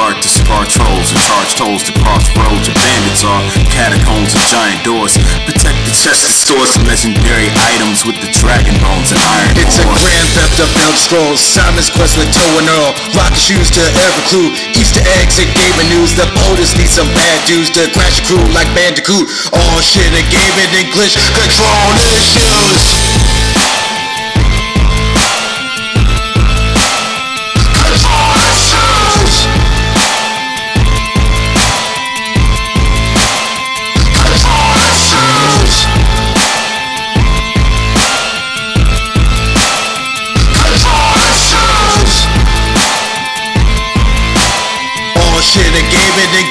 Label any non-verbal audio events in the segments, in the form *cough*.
art to scar trolls and charge tolls to cross roads where bandits are. Catacombs with giant doors. Protect the chest stores of legendary items with the dragon bones and iron It's a grand theft of Elder Scrolls. Simon's Quest with Joe and Earl. Rock shoes to every clue. Easter eggs and gaming news. The POTUS need some bad dudes to crash crew like Bandicoot. All shit and gaming English. Control issues. Control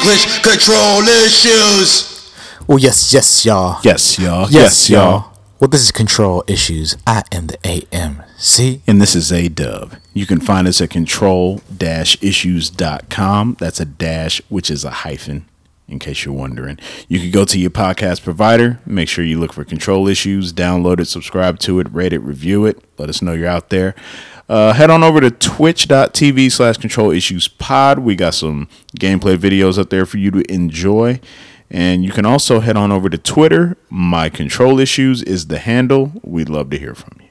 English. Control issues. Well, yes, yes, y'all. Yes, y'all. Yes, y'all. Well, this is Control Issues. I am the AMC. And this is A Dub. You can find us at control issues.com. That's a dash, which is a hyphen, in case you're wondering. You can go to your podcast provider. Make sure you look for Control Issues, download it, subscribe to it, rate it, review it. Let us know you're out there. Uh, head on over to twitch.tv slash control issues pod. We got some gameplay videos up there for you to enjoy. And you can also head on over to Twitter. My control issues is the handle. We'd love to hear from you.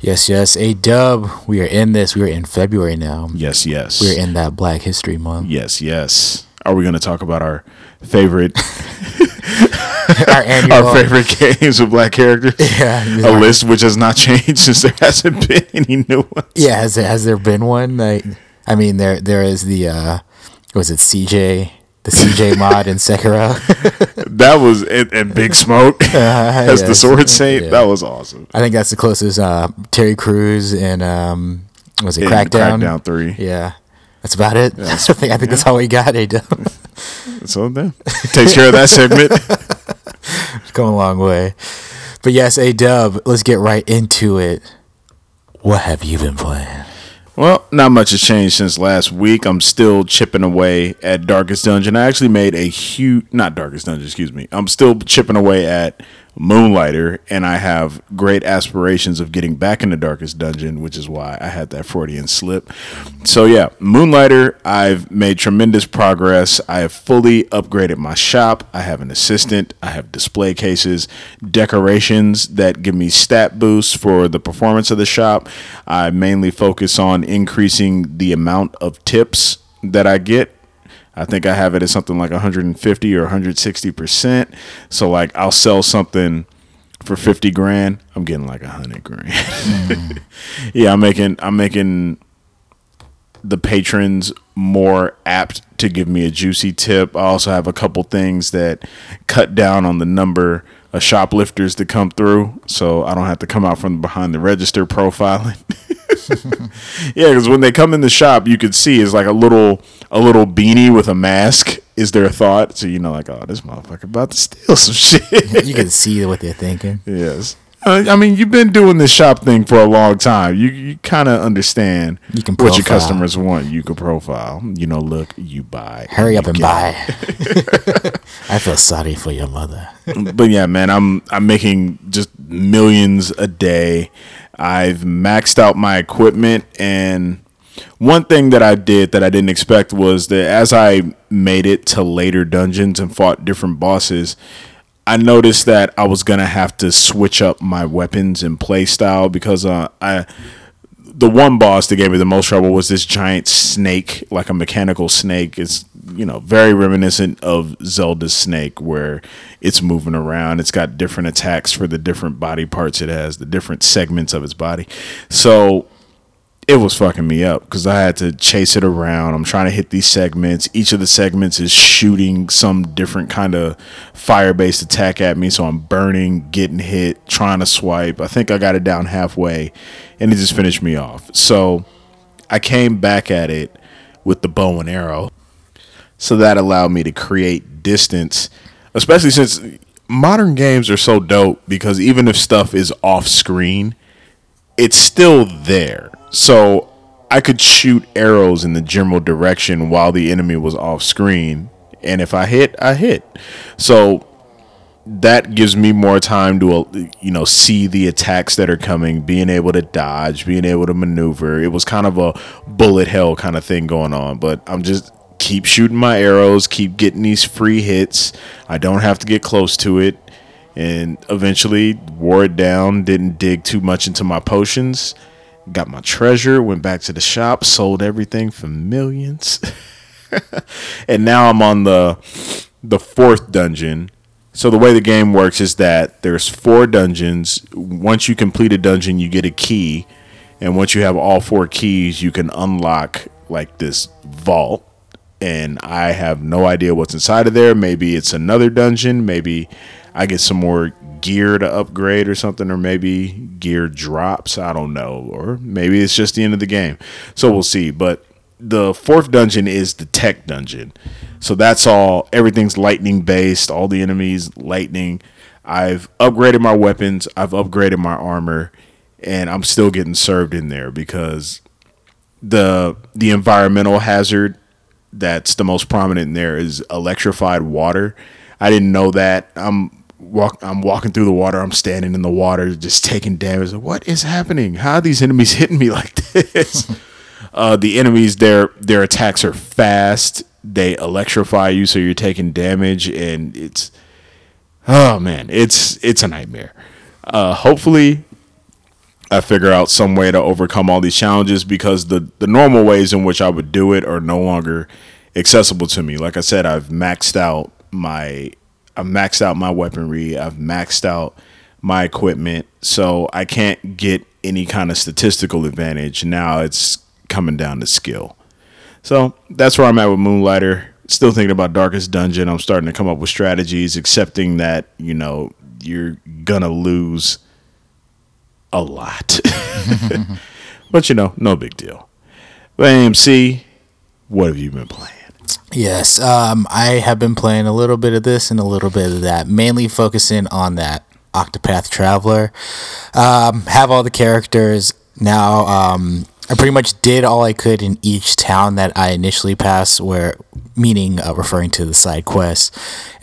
Yes, yes. A dub. We are in this. We are in February now. Yes, yes. We're in that Black History Month. Yes, yes. Are we going to talk about our favorite *laughs* *laughs* Our our favorite games with black characters? *laughs* Yeah. A list which has not *laughs* changed since there hasn't been any new ones. Yeah. Has there, has there been one? Like, I mean, there there is the uh, was it CJ the CJ mod in Sekiro? That was and, and Big Smoke as the. Sword Saint. Yeah. That was awesome. I think that's the closest. Uh, Terry Crews and um, was it In Crackdown? Crackdown three. Yeah. That's about it. I think I think that's all we got. A dub. So then takes care of that segment. *laughs* Going a long way. But yes, a dub. Let's get right into it. What have you been playing? Well, not much has changed since last week. I'm still chipping away at Darkest Dungeon. I actually made a huge, not Darkest Dungeon, excuse me. I'm still chipping away at Moonlighter, and I have great aspirations of getting back into Darkest Dungeon, which is why I had that Freudian slip. So, yeah, Moonlighter, I've made tremendous progress. I have fully upgraded my shop. I have an assistant. I have display cases, decorations that give me stat boosts for the performance of the shop. I mainly focus on increasing the amount of tips that I get I think I have it at something like 150 or 160 percent. So like I'll sell something for 50 grand, I'm getting like a hundred grand. *laughs* yeah, I'm making I'm making the patrons more apt to give me a juicy tip. I also have a couple things that cut down on the number of shoplifters to come through, so I don't have to come out from behind the register profiling. *laughs* yeah, because when they come in the shop, you can see is like a little a little beanie with a mask. Is their thought? So you know, like, oh, this motherfucker about to steal some *laughs* shit. You can see what they're thinking. yes. Uh, I mean, you've been doing this shop thing for a long time. You you kind of understand You can what your customers want. You can profile. You know, look, you buy. Hurry you up and buy. *laughs* *laughs* I feel sorry for your mother. but yeah, man, I'm I'm making just millions a day. I've maxed out my equipment and one thing that I did that I didn't expect was that as I made it to later dungeons and fought different bosses, I noticed that I was gonna have to switch up my weapons and play style because uh, I the one boss that gave me the most trouble was this giant snake, like a mechanical snake. It's you know very reminiscent of Zelda's snake, where it's moving around. It's got different attacks for the different body parts it has, the different segments of its body. So it was fucking me up because I had to chase it around. I'm trying to hit these segments. Each of the segments is shooting some different kind of fire based attack at me. So I'm burning, getting hit, trying to swipe. I think I got it down halfway and it just finished me off. So I came back at it with the bow and arrow. So that allowed me to create distance, especially since modern games are so dope because even if stuff is off screen, it's still there. So I could shoot arrows in the general direction while the enemy was off screen. And if I hit, I hit. So that gives me more time to uh, you know see the attacks that are coming being able to dodge being able to maneuver it was kind of a bullet hell kind of thing going on but i'm just keep shooting my arrows keep getting these free hits i don't have to get close to it and eventually wore it down didn't dig too much into my potions got my treasure went back to the shop sold everything for millions *laughs* and now i'm on the the fourth dungeon so the way the game works is that there's four dungeons. Once you complete a dungeon, you get a key, and once you have all four keys, you can unlock like this vault. And I have no idea what's inside of there. Maybe it's another dungeon. Maybe I get some more gear to upgrade or something, or maybe gear drops. I don't know. Or maybe it's just the end of the game. So we'll see. But the fourth dungeon is the tech dungeon. So that's all. Everything's lightning based. All the enemies lightning. I've upgraded my weapons. I've upgraded my armor, and I'm still getting served in there because the the environmental hazard that's the most prominent in there is electrified water. I didn't know that. I'm walk I'm walking through the water. I'm standing in the water, just taking damage. What is happening? How are these enemies *laughs* hitting me like this? *laughs* uh, the enemies, their their attacks are fast they electrify you so you're taking damage and it's oh man it's it's a nightmare uh, hopefully i figure out some way to overcome all these challenges because the the normal ways in which i would do it are no longer accessible to me like i said i've maxed out my i've maxed out my weaponry i've maxed out my equipment so i can't get any kind of statistical advantage now it's coming down to skill so that's where I'm at with Moonlighter. Still thinking about Darkest Dungeon. I'm starting to come up with strategies, accepting that, you know, you're gonna lose a lot. *laughs* but you know, no big deal. But AMC, what have you been playing? Yes, um, I have been playing a little bit of this and a little bit of that, mainly focusing on that Octopath Traveler. Um, have all the characters now. Um, I pretty much did all I could in each town that I initially passed, where meaning uh, referring to the side quests.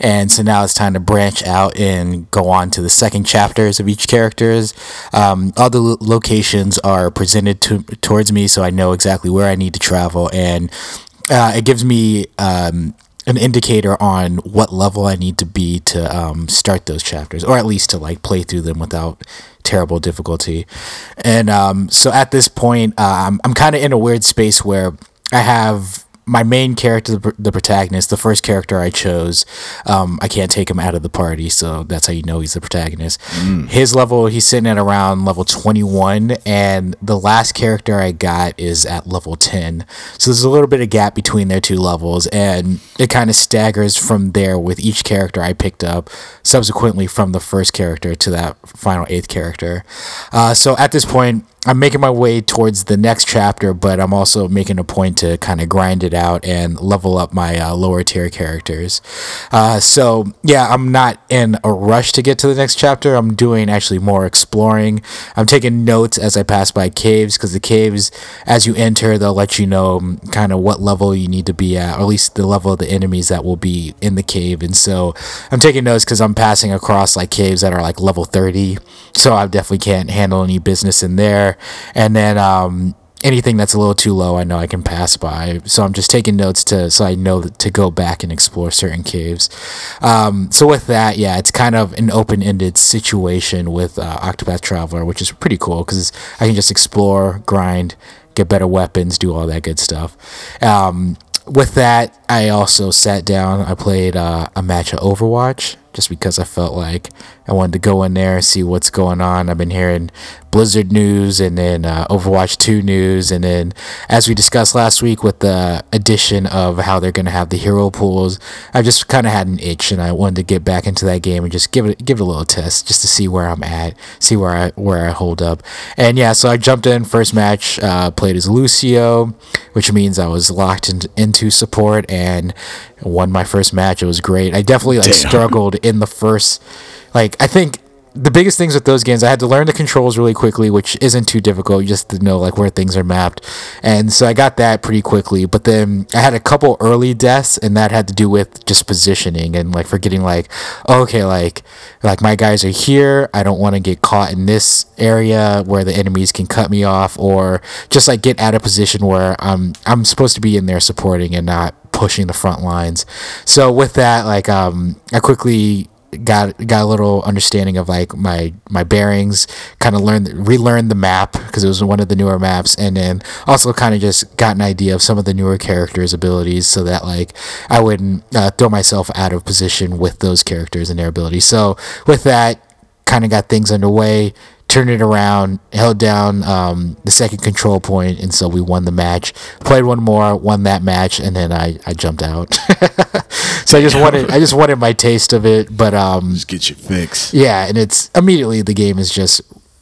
And so now it's time to branch out and go on to the second chapters of each characters. Um, all the lo- locations are presented to, towards me, so I know exactly where I need to travel, and uh, it gives me. Um, an indicator on what level I need to be to um, start those chapters, or at least to like play through them without terrible difficulty. And um, so at this point, uh, I'm, I'm kind of in a weird space where I have my main character, the protagonist, the first character I chose, um, I can't take him out of the party, so that's how you know he's the protagonist. Mm. His level, he's sitting at around level 21, and the last character I got is at level 10. So there's a little bit of gap between their two levels, and it kind of staggers from there with each character I picked up, subsequently from the first character to that final eighth character. Uh, so at this point, I'm making my way towards the next chapter, but I'm also making a point to kind of grind it out and level up my uh, lower tier characters. Uh, so yeah, I'm not in a rush to get to the next chapter. I'm doing actually more exploring. I'm taking notes as I pass by caves because the caves, as you enter, they'll let you know um, kind of what level you need to be at, or at least the level of the enemies that will be in the cave. And so I'm taking notes because I'm passing across like caves that are like level 30, so I definitely can't handle any business in there and then um, anything that's a little too low, I know I can pass by. So I'm just taking notes to so I know to go back and explore certain caves. Um, so with that, yeah, it's kind of an open-ended situation with uh, Octopath Traveler, which is pretty cool because I can just explore, grind, get better weapons, do all that good stuff. Um, with that, I also sat down. I played uh, a match of Overwatch just because I felt like I wanted to go in there and see what's going on. I've been hearing Blizzard news and then uh, Overwatch 2 news. And then, as we discussed last week with the addition of how they're going to have the hero pools, I just kind of had an itch and I wanted to get back into that game and just give it give it a little test just to see where I'm at, see where I where I hold up. And yeah, so I jumped in first match, uh, played as Lucio, which means I was locked in, into support and won my first match. It was great. I definitely like Damn. struggled in the first like I think the biggest things with those games, I had to learn the controls really quickly, which isn't too difficult, just to know like where things are mapped. And so I got that pretty quickly. But then I had a couple early deaths, and that had to do with just positioning and like forgetting like, okay, like like my guys are here. I don't want to get caught in this area where the enemies can cut me off, or just like get out of position where I'm I'm supposed to be in there supporting and not pushing the front lines. So with that, like um, I quickly got got a little understanding of like my my bearings kind of learned relearned the map because it was one of the newer maps and then also kind of just got an idea of some of the newer characters abilities so that like i wouldn't uh, throw myself out of position with those characters and their abilities so with that kind of got things underway turned it around, held down um, the second control point, and so we won the match. Played one more, won that match, and then I, I jumped out. *laughs* so I just wanted I just wanted my taste of it, but um, Just get your fix. yeah, and it's immediately the game is just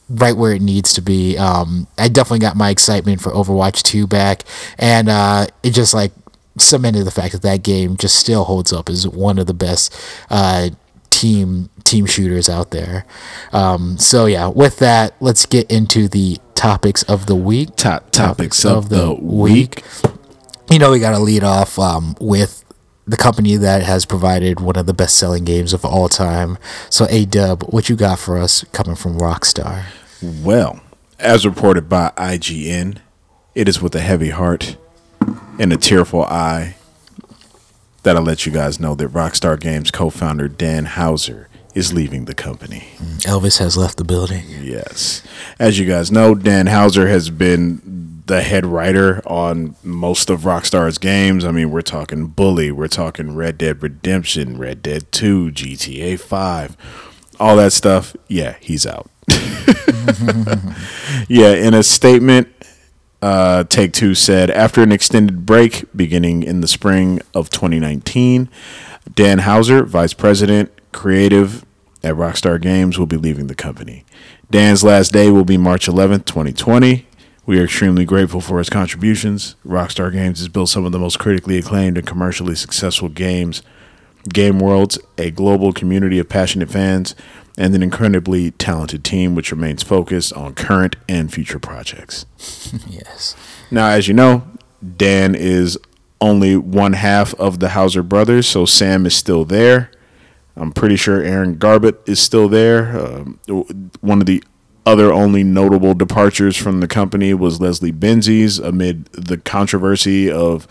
right where it needs to be. Um, I definitely got my excitement for Overwatch 2 back, and uh, it just like cemented the fact that that game just still holds up as one of the best uh, team team shooters out there. Um, so yeah, with that, let's get into the topics of the week. Top topics of the week. You know, we got to lead off um, with the company that has provided one of the best selling games of all time. So, A Dub, what you got for us coming from Rockstar? Well, as reported by IGN, it is with a heavy heart and a tearful eye that I let you guys know that Rockstar Games co-founder Dan Houser is leaving the company. Elvis has left the building. Yes. As you guys know, Dan Houser has been the head writer on most of Rockstar's games. I mean, we're talking Bully, we're talking Red Dead Redemption, Red Dead 2, GTA 5, all that stuff. Yeah, he's out. *laughs* yeah, in a statement, uh, Take Two said after an extended break beginning in the spring of 2019, Dan Houser, vice president, creative at Rockstar Games, will be leaving the company. Dan's last day will be March 11th, 2020. We are extremely grateful for his contributions. Rockstar Games has built some of the most critically acclaimed and commercially successful games, game worlds, a global community of passionate fans, and an incredibly talented team which remains focused on current and future projects. *laughs* Yes. Now, as you know, Dan is only one half of the Houser brothers, so Sam is still there. I'm pretty sure Aaron Garbut is still there. Um, one of the other only notable departures from the company was Leslie Benzies amid the controversy of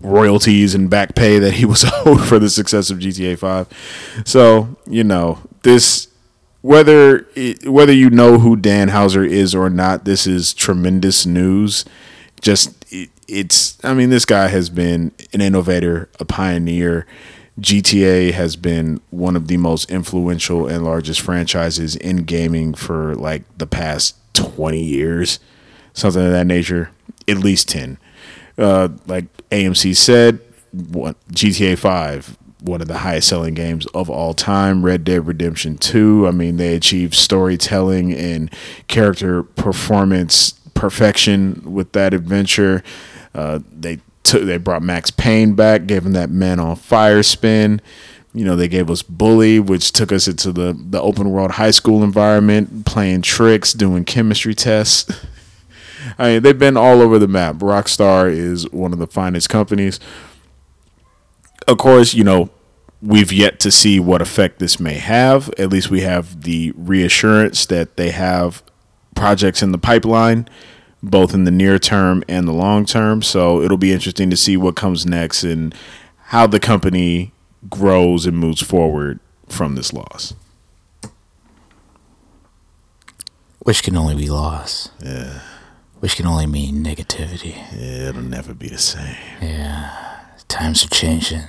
royalties and back pay that he was *laughs* owed for the success of GTA 5. So, you know, this whether it, whether you know who Dan Houser is or not, this is tremendous news. Just it, it's I mean, this guy has been an innovator, a pioneer. GTA has been one of the most influential and largest franchises in gaming for like the past 20 years, something of that nature, at least 10 uh, like AMC said, what, GTA 5, one of the highest selling games of all time. Red Dead Redemption 2, I mean, they achieved storytelling and character performance perfection with that adventure. Uh, they took, they brought Max Payne back, gave him that Man on Fire spin. You know, they gave us Bully, which took us into the, the open world high school environment, playing tricks, doing chemistry tests. *laughs* I mean, they've been all over the map. Rockstar is one of the finest companies. Of course, you know, we've yet to see what effect this may have. At least we have the reassurance that they have projects in the pipeline, both in the near term and the long term. So it'll be interesting to see what comes next and how the company grows and moves forward from this loss. Which can only be loss. Yeah. Which can only mean negativity. Yeah, it'll never be the same. Yeah. Times are changing.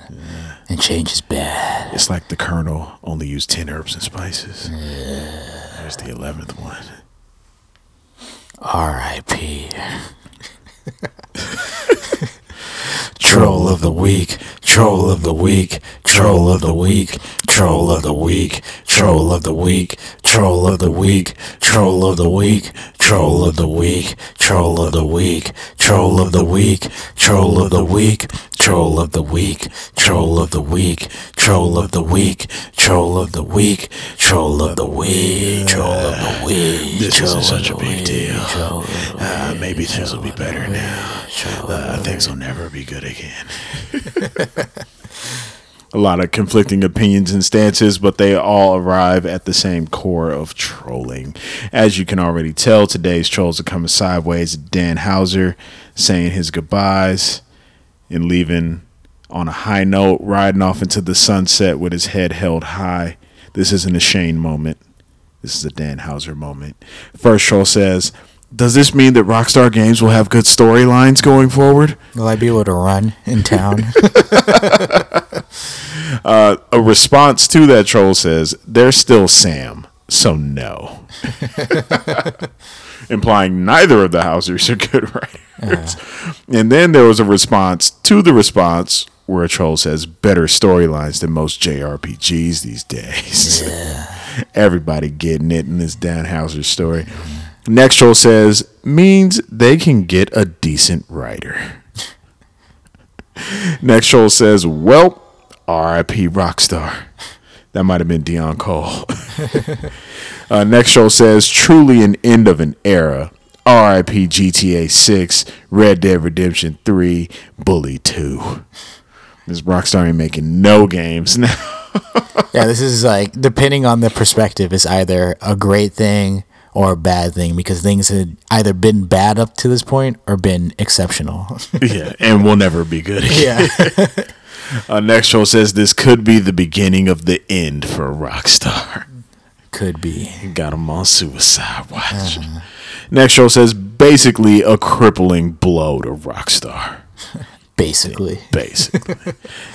And change is bad. It's like the Colonel only used 10 herbs and spices. There's the 11th one. R.I.P. *laughs* Troll of the week, troll of the week, troll of the week, troll of the week, troll of the week, troll of the week, troll of the week, troll of the week, troll of the week, troll of the week, troll of the week, troll of the week, troll of the week, troll of the week, troll of the week, troll of the week, troll of the week. This isn't such a big deal. Uh, maybe things will be better now. Uh, things will never be good again. *laughs* a lot of conflicting opinions and stances, but they all arrive at the same core of trolling. As you can already tell, today's trolls are coming sideways. Dan Houser saying his goodbyes and leaving on a high note, riding off into the sunset with his head held high. This isn't a Shane moment. This is a Dan Houser moment. First troll says, Does this mean that Rockstar Games will have good storylines going forward? Will I be able to run in town? *laughs* *laughs* Uh, a response to that troll says, They're still Sam, so no. *laughs* Implying neither of the Housers are good writers. And then there was a response to the response where a troll says, Better storylines than most JRPGs these days. Everybody getting it in this Dan Houser story. Next troll says, Means they can get a decent writer. *laughs* Next troll says, Well, R.I.P. Rockstar. That might have been Dion Cole. *laughs* uh, next troll says, Truly an end of an era. R.I.P. GTA 6, Red Dead Redemption 3, Bully 2. This Rockstar ain't making no games now. *laughs* yeah, this is like depending on the perspective, is either a great thing or a bad thing because things had either been bad up to this point or been exceptional. *laughs* yeah, and will never be good again. yeah. *laughs* Uh, next troll says, This could be the beginning of the end for Rockstar. Could be. Got him on suicide watch. Next troll says, Basically a crippling blow to Rockstar. *laughs* Basically. basically.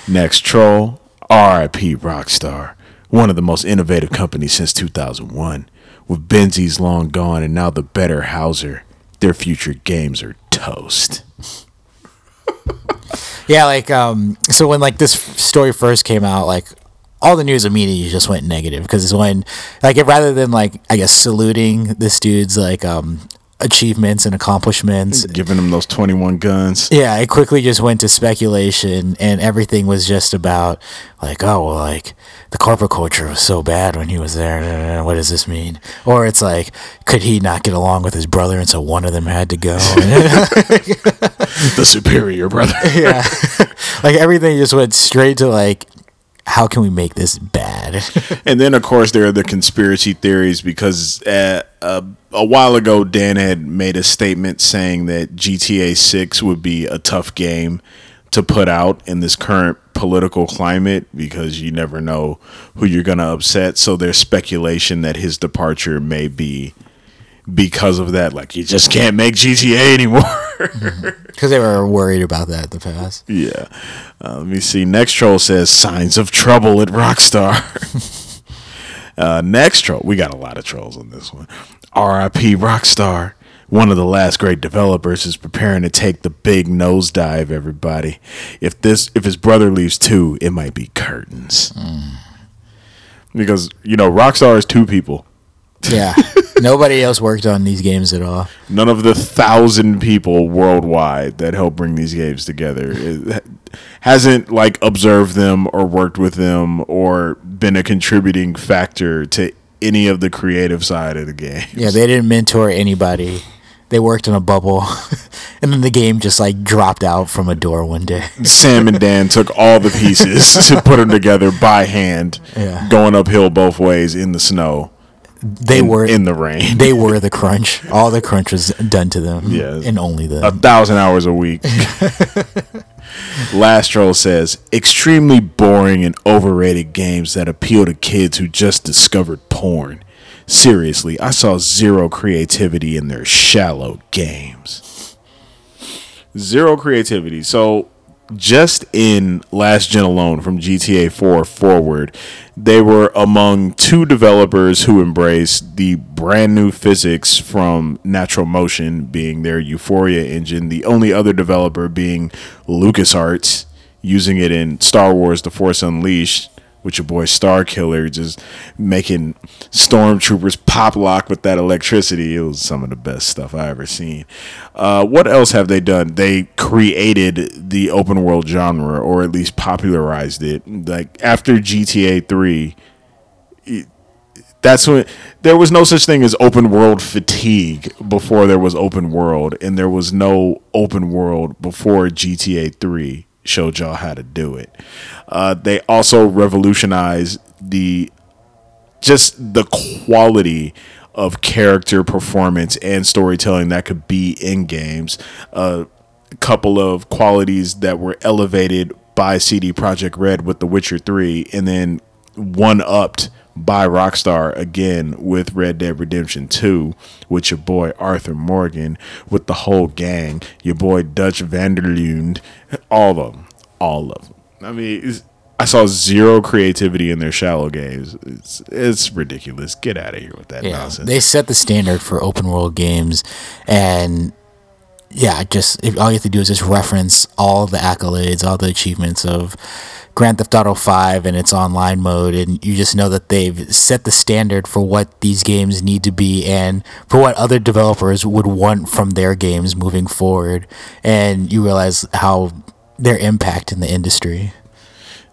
Next troll, RIP Rockstar, one of the most innovative companies since 2001. With Benzies long gone and now the better Houser, their future games are toast. *laughs* Yeah, like um so when like this story first came out, like all the news immediately just went negative because it's when like it, rather than like I guess saluting this dude's like um achievements and accomplishments Giving them those 21 guns. yeah, it quickly just went to speculation, and everything was just about like, oh, well, like the corporate culture was so bad when he was there. What does this mean? Or it's like, could he not get along with his brother, and so one of them had to go? *laughs* *laughs* The superior brother. yeah, *laughs* like everything just went straight to like, how can we make this bad? *laughs* and then, of course, there are the conspiracy theories because uh, uh, a while ago, Dan had made a statement saying that GTA 6 would be a tough game to put out in this current political climate because you never know who you're going to upset. So there's speculation that his departure may be because of that. Like, you just can't make GTA anymore. *laughs* Because they were worried about that in the past. Yeah. Uh, let me see. Next troll says signs of trouble at Rockstar. *laughs* uh, next troll. We got a lot of trolls on this one. RIP Rockstar. One of the last great developers is preparing to take the big nosedive. Everybody, if this if his brother leaves too, it might be curtains. Because you know, Rockstar is two people. Yeah, *laughs* nobody else worked on these games at all. None of the thousand people worldwide that help bring these games together hasn't like observed them or worked with them or been a contributing factor to any of the creative side of the game. Yeah, they didn't mentor anybody. They worked in a bubble, *laughs* and then the game just like dropped out from a door one day. Sam and Dan *laughs* took all the pieces to put them together by hand, Yeah. going uphill both ways in the snow, They in, were in the rain. they were the crunch. All the crunch was done to them. Yeah. and only the a thousand hours a week. *laughs* Last troll says extremely boring and overrated games that appeal to kids who just discovered porn. Seriously, I saw zero creativity in their shallow games. Zero creativity. So just in last gen alone from GTA 4 forward, they were among two developers who embraced the brand new physics from Natural Motion being their Euphoria engine, the only other developer being LucasArts using it in Star Wars The Force Unleashed with your boy Star Killer just making stormtroopers pop lock with that electricity. It was some of the best stuff I ever seen. Uh, what else have they done? They created the open world genre, or at least popularized it. Like after GTA Three that's when there was no such thing as open world fatigue before there was open world, and there was no open world before GTA 3 showed y'all how to do it. Uh, they also revolutionized the just the quality of character performance and storytelling that could be in games. Uh, a couple of qualities that were elevated by CD Projekt Red with The Witcher 3 and then one upped by Rockstar again with Red Dead Redemption 2 with your boy Arthur Morgan with the whole gang, your boy Dutch van der Linde, all of them, all of them. I mean, I saw zero creativity in their shallow games. It's it's ridiculous. Get out of here with that yeah, nonsense. They set the standard for open world games, and yeah, just if, all you have to do is just reference all the accolades, all the achievements of Grand Theft Auto 5 and its online mode, and you just know that they've set the standard for what these games need to be and for what other developers would want from their games moving forward. And you realize how their impact in the industry.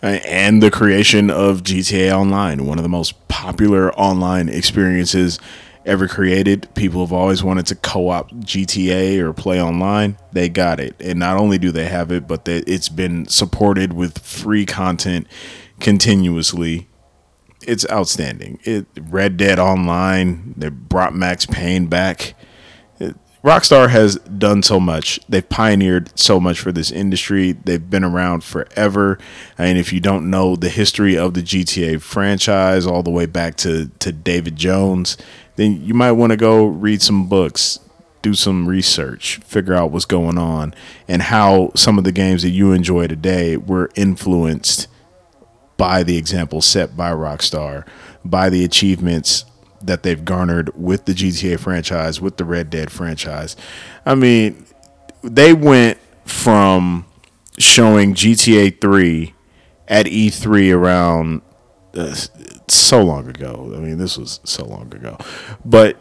Uh, and the creation of GTA Online, one of the most popular online experiences ever created. People have always wanted to co-op GTA or play online. They got it, and not only do they have it, but that it's been supported with free content continuously. It's outstanding. It Red Dead Online. They brought Max Payne back. It, Rockstar has done so much. They've pioneered so much for this industry. They've been around forever. And if you don't know the history of the GTA franchise, all the way back to to David Jones, then you might want to go read some books, do some research, figure out what's going on, and how some of the games that you enjoy today were influenced by the example set by Rockstar, by the achievements that they've garnered with the GTA franchise, with the Red Dead franchise. I mean, they went from showing GTA 3 at E3 around uh, so long ago. I mean, this was so long ago. But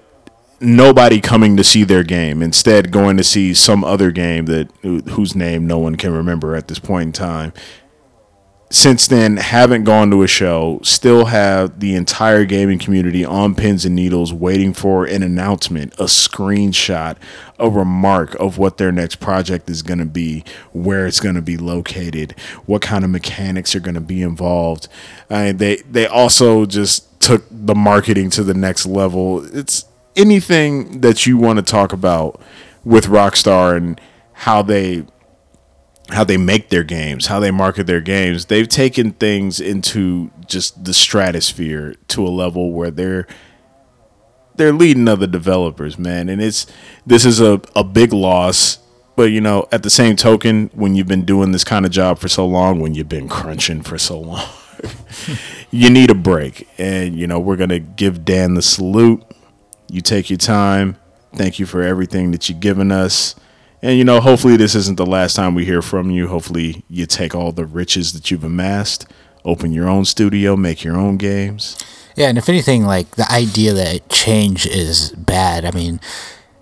nobody coming to see their game, instead going to see some other game that whose name no one can remember at this point in time since then haven't gone to a show still have the entire gaming community on pins and needles waiting for an announcement a screenshot a remark of what their next project is going to be where it's going to be located what kind of mechanics are going to be involved. And they they also just took the marketing to the next level. It's anything that you want to talk about with rockstar and how they how they make their games, how they market their games. They've taken things into just the stratosphere to a level where they're they're leading other developers, man. And it's this is a, a big loss. But you know, at the same token, when you've been doing this kind of job for so long, when you've been crunching for so long, *laughs* you need a break. And you know, we're gonna give Dan the salute. You take your time. Thank you for everything that you've given us. And you know, hopefully this isn't the last time we hear from you. Hopefully you take all the riches that you've amassed, open your own studio, make your own games. Yeah, and if anything, like the idea that change is bad. I mean,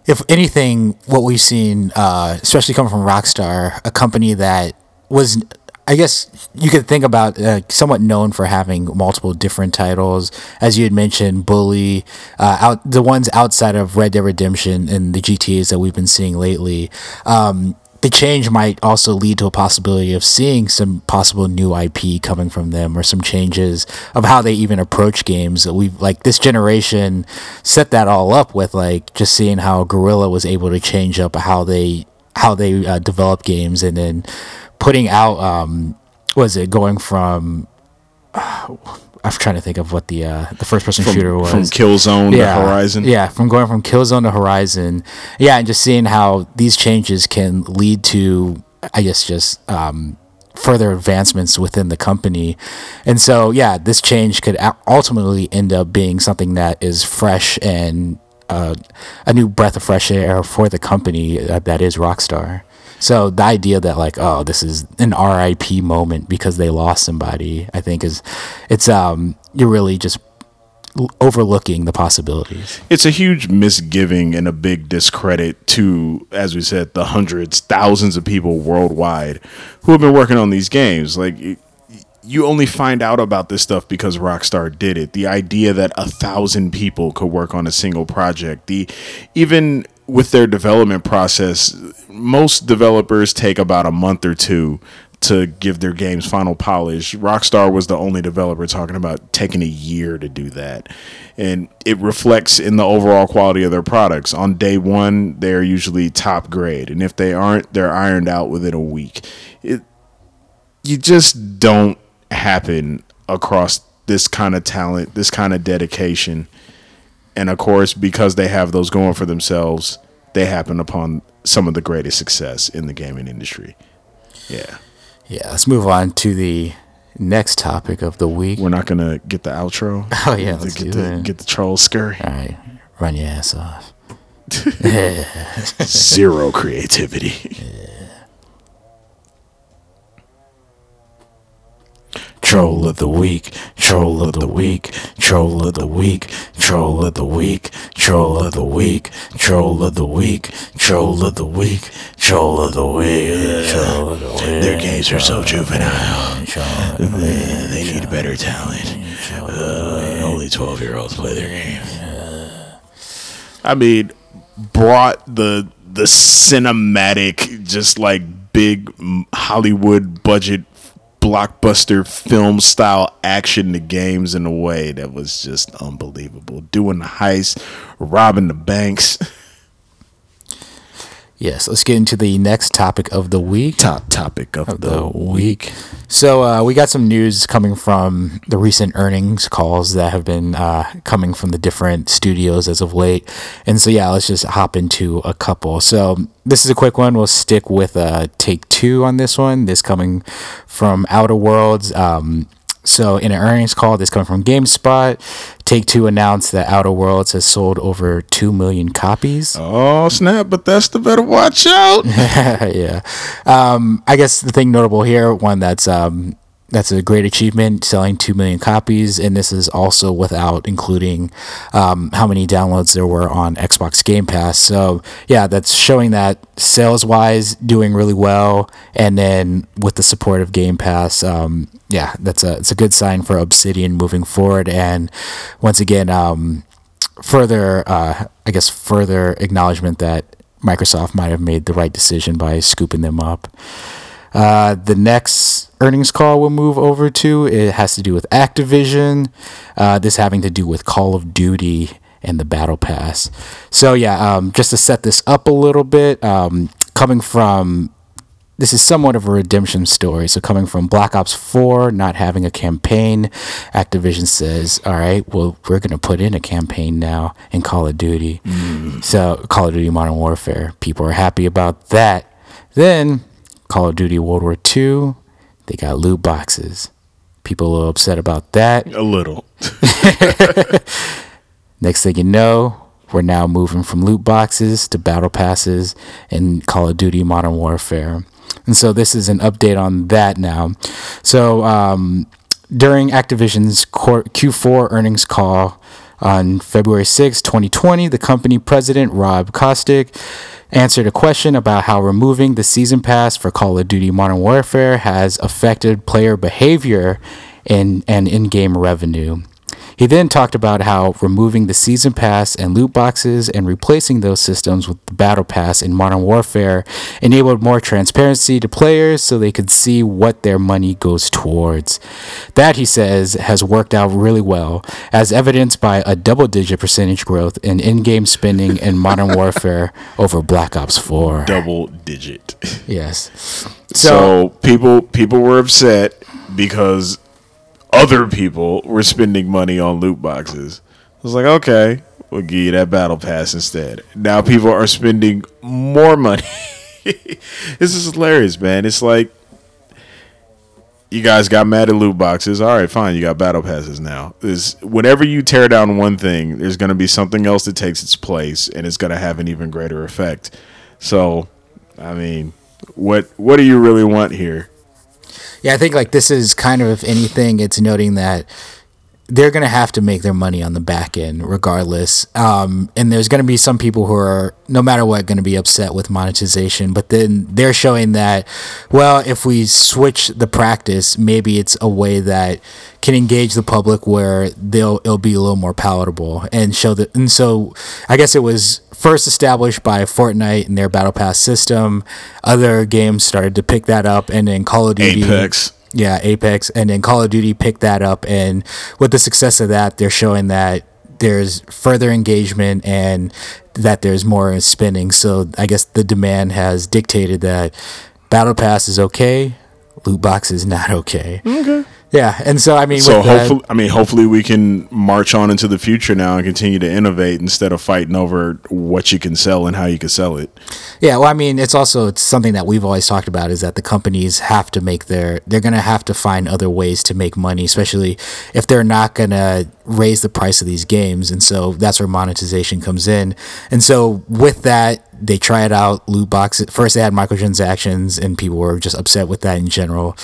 if anything, what we've seen, uh, especially coming from Rockstar, a company that was I guess you could think about uh, somewhat known for having multiple different titles, as you had mentioned, Bully, uh, out the ones outside of Red Dead Redemption and the GTA's that we've been seeing lately. Um, the change might also lead to a possibility of seeing some possible new IP coming from them or some changes of how they even approach games. We've like this generation set that all up with like just seeing how Guerrilla was able to change up how they how they uh, develop games and then putting out um was it going from uh, *sighs* I'm trying to think of what the uh, the first person shooter was from Killzone yeah, to Horizon. Yeah, from going from Killzone to Horizon. Yeah, and just seeing how these changes can lead to, I guess, just um, further advancements within the company. And so, yeah, this change could ultimately end up being something that is fresh and uh, a new breath of fresh air for the company uh, that is Rockstar. So the idea that like, oh, this is an RIP moment because they lost somebody, I think is, it's um, you're really just overlooking the possibilities. it's a huge misgiving and a big discredit to, as we said, the hundreds, thousands of people worldwide who have been working on these games. Like, you only find out about this stuff because Rockstar did it. The idea that a thousand people could work on a single project, the even with their development process, most developers take about a month or two to give their games final polish. Rockstar was the only developer talking about taking a year to do that. And it reflects in the overall quality of their products. On day one, they're usually top grade. And if they aren't, they're ironed out within a week. It, you just don't happen across this kind of talent, this kind of dedication. And of course, because they have those going for themselves, they happen upon some of the greatest success in the gaming industry. Yeah. Yeah, let's move on to the next topic of the week. We're not gonna get the outro. *laughs* Oh, yeah, let's get do the it. get the troll scurry. All right, run your ass off. *laughs* *laughs* Zero creativity. troll of the week, troll of the week, troll of the week, troll of the week, troll of the week, troll of the week, troll of the week, troll of the week. Their games are so juvenile. They need better talent. Only 12 year olds play their game. I mean, brought the the cinematic, just like big Hollywood budget blockbuster film style action to games in a way that was just unbelievable. Doing the heist, robbing the banks. *laughs* Yes, let's get into the next topic of the week. Top topic of, of the, the week. week. So uh, we got some news coming from the recent earnings calls that have been uh, coming from the different studios as of late, and so yeah, let's just hop into a couple. So this is a quick one. We'll stick with uh, Take Two on this one. This coming from Outer Worlds. Um, so in an earnings call, this coming from GameSpot, Take Two announced that Outer Worlds has sold over two million copies. Oh snap! But that's the better watch out. *laughs* yeah. Um, I guess the thing notable here, one that's um, that's a great achievement, selling two million copies, and this is also without including um, how many downloads there were on Xbox Game Pass. So yeah, that's showing that sales wise doing really well, and then with the support of Game Pass, um, yeah, that's a it's a good sign for Obsidian moving forward. And once again, um, further, uh, I guess, further acknowledgement that Microsoft might have made the right decision by scooping them up. Uh, the next earnings call we'll move over to it has to do with Activision. Uh, this having to do with Call of Duty and the Battle Pass. So yeah, um, just to set this up a little bit, um, coming from this is somewhat of a redemption story. So coming from Black Ops 4 not having a campaign, Activision says, "All right, well, we're going to put in a campaign now in Call of Duty." So Call of Duty Modern Warfare, people are happy about that. Then Call of Duty World War II, they got loot boxes. People are a little upset about that. A little. *laughs* Next thing you know, we're now moving from loot boxes to battle passes in Call of Duty Modern Warfare. And so this is an update on that now. So um, during Activision's Q4 earnings call on February 6, 2020, the company president, Rob Kostich, answered a question about how removing the season pass for Call of Duty Modern Warfare has affected player behavior and, in game revenue. He then talked about how removing the season pass and loot boxes and replacing those systems with the battle pass in Modern Warfare enabled more transparency to players so they could see what their money goes towards. That, he says, has worked out really well, as evidenced by a double digit percentage growth in in game spending in *laughs* Modern Warfare over Black Ops 4. Double digit. Yes. So, people people were upset because other people were spending money on loot boxes. I was like, okay, we'll give you that battle pass instead. Now people are spending more money. *laughs* this is hilarious, man. It's like you guys got mad at loot boxes. All right, fine. You got battle passes now. Is whenever you tear down one thing, there's going to be something else that takes its place, and it's going to have an even greater effect. So, I mean, What What do you really want here? Yeah, I think like this is kind of if anything, it's noting that they're going to have to make their money on the back end regardless. Um, and there's going to be some people who are, no matter what, going to be upset with monetization. But then they're showing that, well, if we switch the practice, maybe it's a way that can engage the public where they'll it'll be a little more palatable and show that. And so I guess it was first established by Fortnite and their Battle Pass system. Other games started to pick that up, and then Call of Duty. Apex. Yeah, Apex, and then Call of Duty picked that up, and with the success of that, they're showing that there's further engagement and that there's more spending. So I guess the demand has dictated that Battle Pass is okay, loot box is not okay. Okay. Yeah, and so I mean, So hopefully, I mean, hopefully we can march on into the future now and continue to innovate instead of fighting over what you can sell and how you can sell it. Yeah, well, I mean, it's also it's something that we've always talked about is that the companies have to make their they're gonna have to find other ways to make money, especially if they're not gonna raise the price of these games, and so that's where monetization comes in. And so with that, they try it out. Loot boxes first they had microtransactions, and people were just upset with that in general.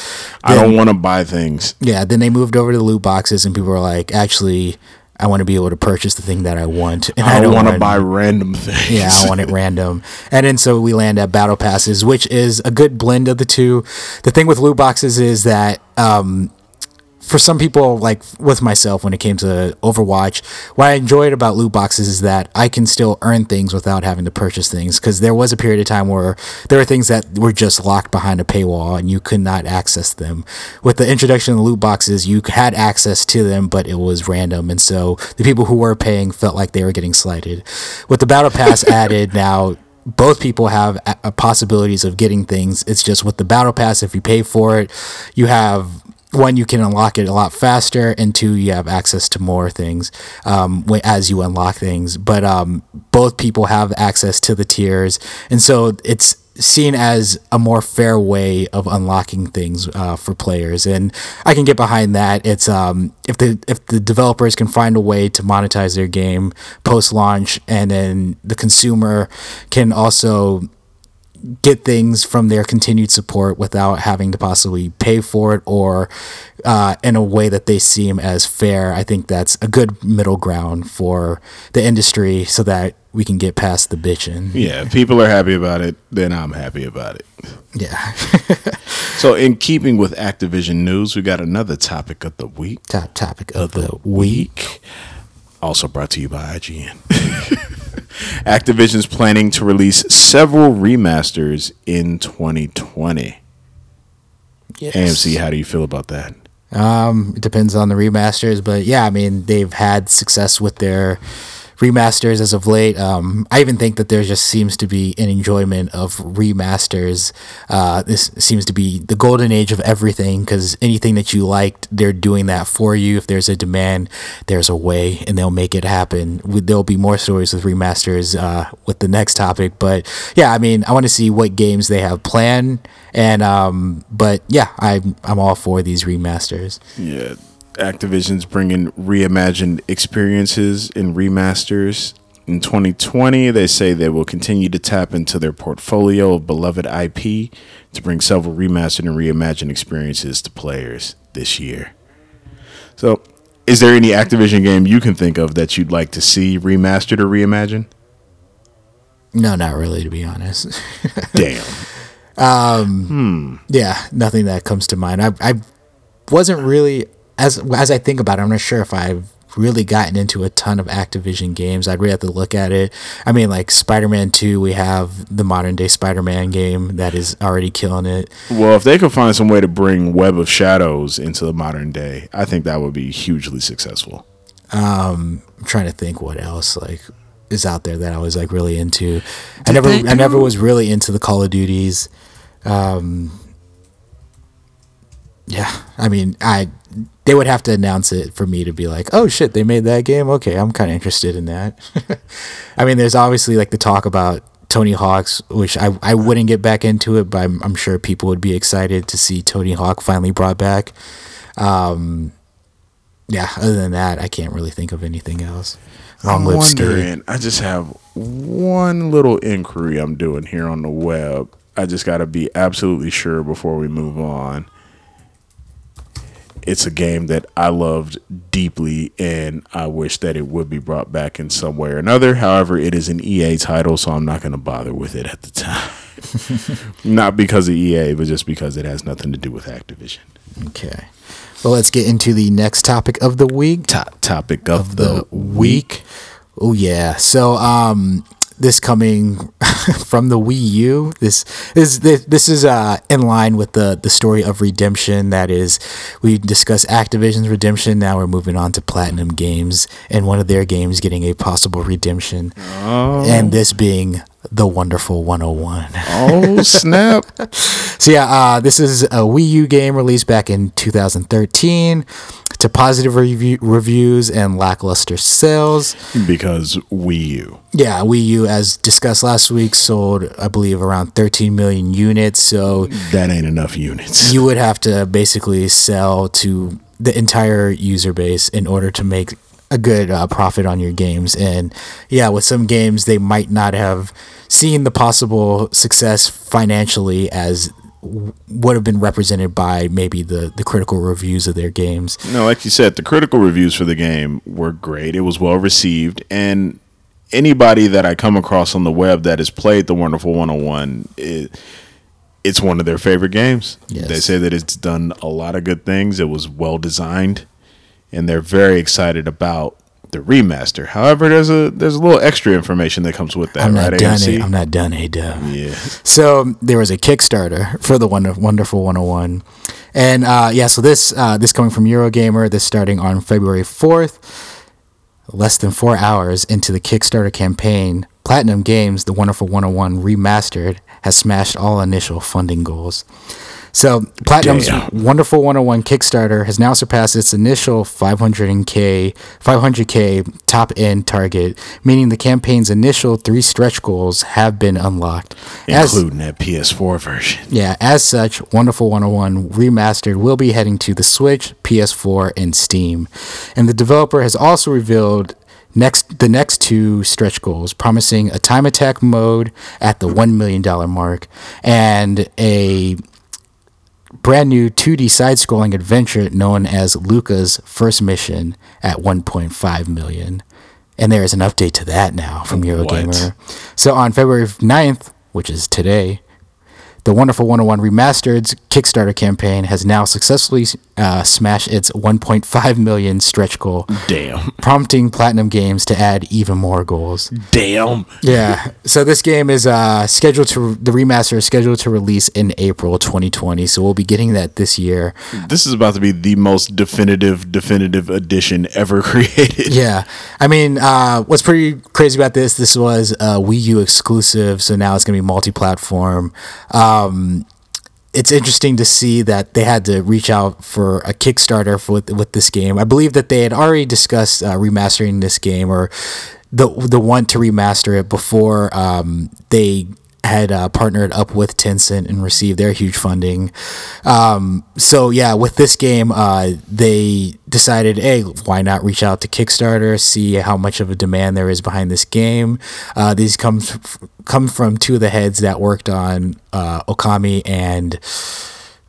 I don't want to buy things. yeah, then they moved over to the loot boxes, and people were like, actually. I want to be able to purchase the thing that I want, and I don't want to buy random *laughs* things. yeah, I want it random. And then so we land at battle passes, which is a good blend of the two. The thing with loot boxes is that um, for some people, like with myself, when it came to Overwatch, what I enjoyed about loot boxes is that I can still earn things without having to purchase things. Because there was a period of time where there were things that were just locked behind a paywall and you could not access them. With the introduction of the loot boxes, you had access to them, but it was random. And so the people who were paying felt like they were getting slighted. With the battle pass *laughs* added now, both people have a- a possibilities of getting things. It's just with the battle pass, if you pay for it, you have one you can unlock it a lot faster, and two you have access to more things um, as you unlock things. But um, both people have access to the tiers, and so it's seen as a more fair way of unlocking things uh, for players and i can get behind that it's um, if the if the developers can find a way to monetize their game post launch and then the consumer can also get things from their continued support without having to possibly pay for it or uh, in a way that they seem as fair. I think that's a good middle ground for the industry so that we can get past the bitching. Yeah, if people are happy about it, then I'm happy about it. Yeah. *laughs* So, in keeping with Activision news, we got another topic of the week. Top topic of the week. Also brought to you by IGN. *laughs* *laughs* Activision's planning to release several remasters in 2020. Yes. AMC, how do you feel about that? Um, it depends on the remasters, but yeah, I mean they've had success with their remasters as of late. Um, I even think that there just seems to be an enjoyment of remasters. Uh, this seems to be the golden age of everything because anything that you liked, they're doing that for you. If there's a demand, there's a way, and they'll make it happen. There'll be more stories with remasters uh, with the next topic, but yeah, I mean, I want to see what games they have planned, and um, but yeah, I'm I'm all for these remasters. Yeah, Activision's bringing reimagined experiences and remasters. In 2020, they say they will continue to tap into their portfolio of beloved IP to bring several remastered and reimagined experiences to players this year. So, is there any Activision game you can think of that you'd like to see remastered or reimagined? No, not really, to be honest. *laughs* Damn. Hmm. yeah, nothing that comes to mind. I I wasn't really as as I think about it. I'm not sure if I've really gotten into a ton of Activision games. I'd really have to look at it. I mean, like Spider-Man Two, we have the modern day Spider-Man game that is already killing it. Well, if they could find some way to bring Web of Shadows into the modern day, I think that would be hugely successful. I'm trying to think what else like is out there that I was like really into. I never I never was really into the Call of Duties. Um yeah, I mean, I they would have to announce it for me to be like, "Oh shit, they made that game. Okay, I'm kind of interested in that." *laughs* I mean, there's obviously like the talk about Tony Hawk's, which I, I wouldn't get back into it, but I'm, I'm sure people would be excited to see Tony Hawk finally brought back. Um, yeah, other than that, I can't really think of anything else. Long I'm live Skate. wondering. I just have one little inquiry I'm doing here on the web. I just got to be absolutely sure before we move on. It's a game that I loved deeply, and I wish that it would be brought back in some way or another. However, it is an EA title, so I'm not going to bother with it at the time. *laughs* not because of EA, but just because it has nothing to do with Activision. Okay. Well, let's get into the next topic of the week. Top topic of, Of the, the week. Oh yeah. So um this coming *laughs* from the Wii U. This is this, this is uh in line with the the story of redemption that is we discuss Activision's redemption, now we're moving on to Platinum Games and one of their games getting a possible redemption. And this being the wonderful 101. Oh snap! *laughs* So yeah, uh, this is a Wii U game released back in 2013 to positive review- reviews and lackluster sales. because Wii U. Yeah, Wii U, as discussed last week, sold I believe around 13 million units. So That ain't enough units. you *laughs* would have to basically sell to the entire user base in order to make a good uh, profit on your games. And yeah, with some games, they might not have seen the possible success financially as would have been represented by maybe the, the critical reviews of their games. No, like you said, the critical reviews for the game were great. It was well received, and anybody that I come across on the web that has played the Wonderful 101, it, it's one of their favorite games. Yes. They say that it's done a lot of good things. It was well designed, and they're very excited about the remaster. However, there's a there's a little extra information that comes with that, I'm right? not done AMC? it. I'm not done it, Dub. yeah. So there was a Kickstarter for the Wonder, Wonderful 101, and uh, yeah, so this uh, this coming from Eurogamer. This starting on February 4th, less than four hours into the Kickstarter campaign. Platinum Games, the Wonderful 101 remastered, has smashed all initial funding goals. So Platinum's Damn. Wonderful 101 Kickstarter has now surpassed its initial 500k 500k top end target, meaning the campaign's initial three stretch goals have been unlocked. As- Including that PS4 version. yeah, as such, Wonderful 101 Remastered will be heading to the Switch, PS4, and Steam. And the developer has also revealed next the next two stretch goals, promising a time attack mode at the $1 million mark and a brand new 2D side scrolling adventure known as Luka's First Mission at 1.5 million. And there is an update to that now from Eurogamer. So on February 9th, which is today, the Wonderful 101 Remastered's Kickstarter campaign has now successfully uh, smashed its 1.5 million stretch goal, Damn. prompting Platinum Games to add even more goals. Damn. Yeah. So this game is uh, scheduled to the remaster is scheduled to release in April 2020. So we'll be getting that this year. This is about to be the most definitive, definitive edition ever *laughs* created. Yeah. I mean, uh, what's pretty crazy about this? This was a Wii U exclusive, so now it's gonna be multi-platform. Um, it's interesting to see that they had to reach out for a Kickstarter for with, with this game. I believe that they had already discussed uh, remastering this game or the the want to remaster it before um, they had uh, partnered up with Tencent and received their huge funding. Um, so yeah, with this game, uh, they decided, hey, why not reach out to Kickstarter, see how much of a demand there is behind this game. Uh, these comes f- come from two of the heads that worked on uh, Okami and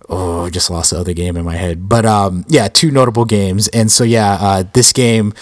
oh, I just lost the other game in my head. But um, yeah, two notable games, and so yeah, uh, this game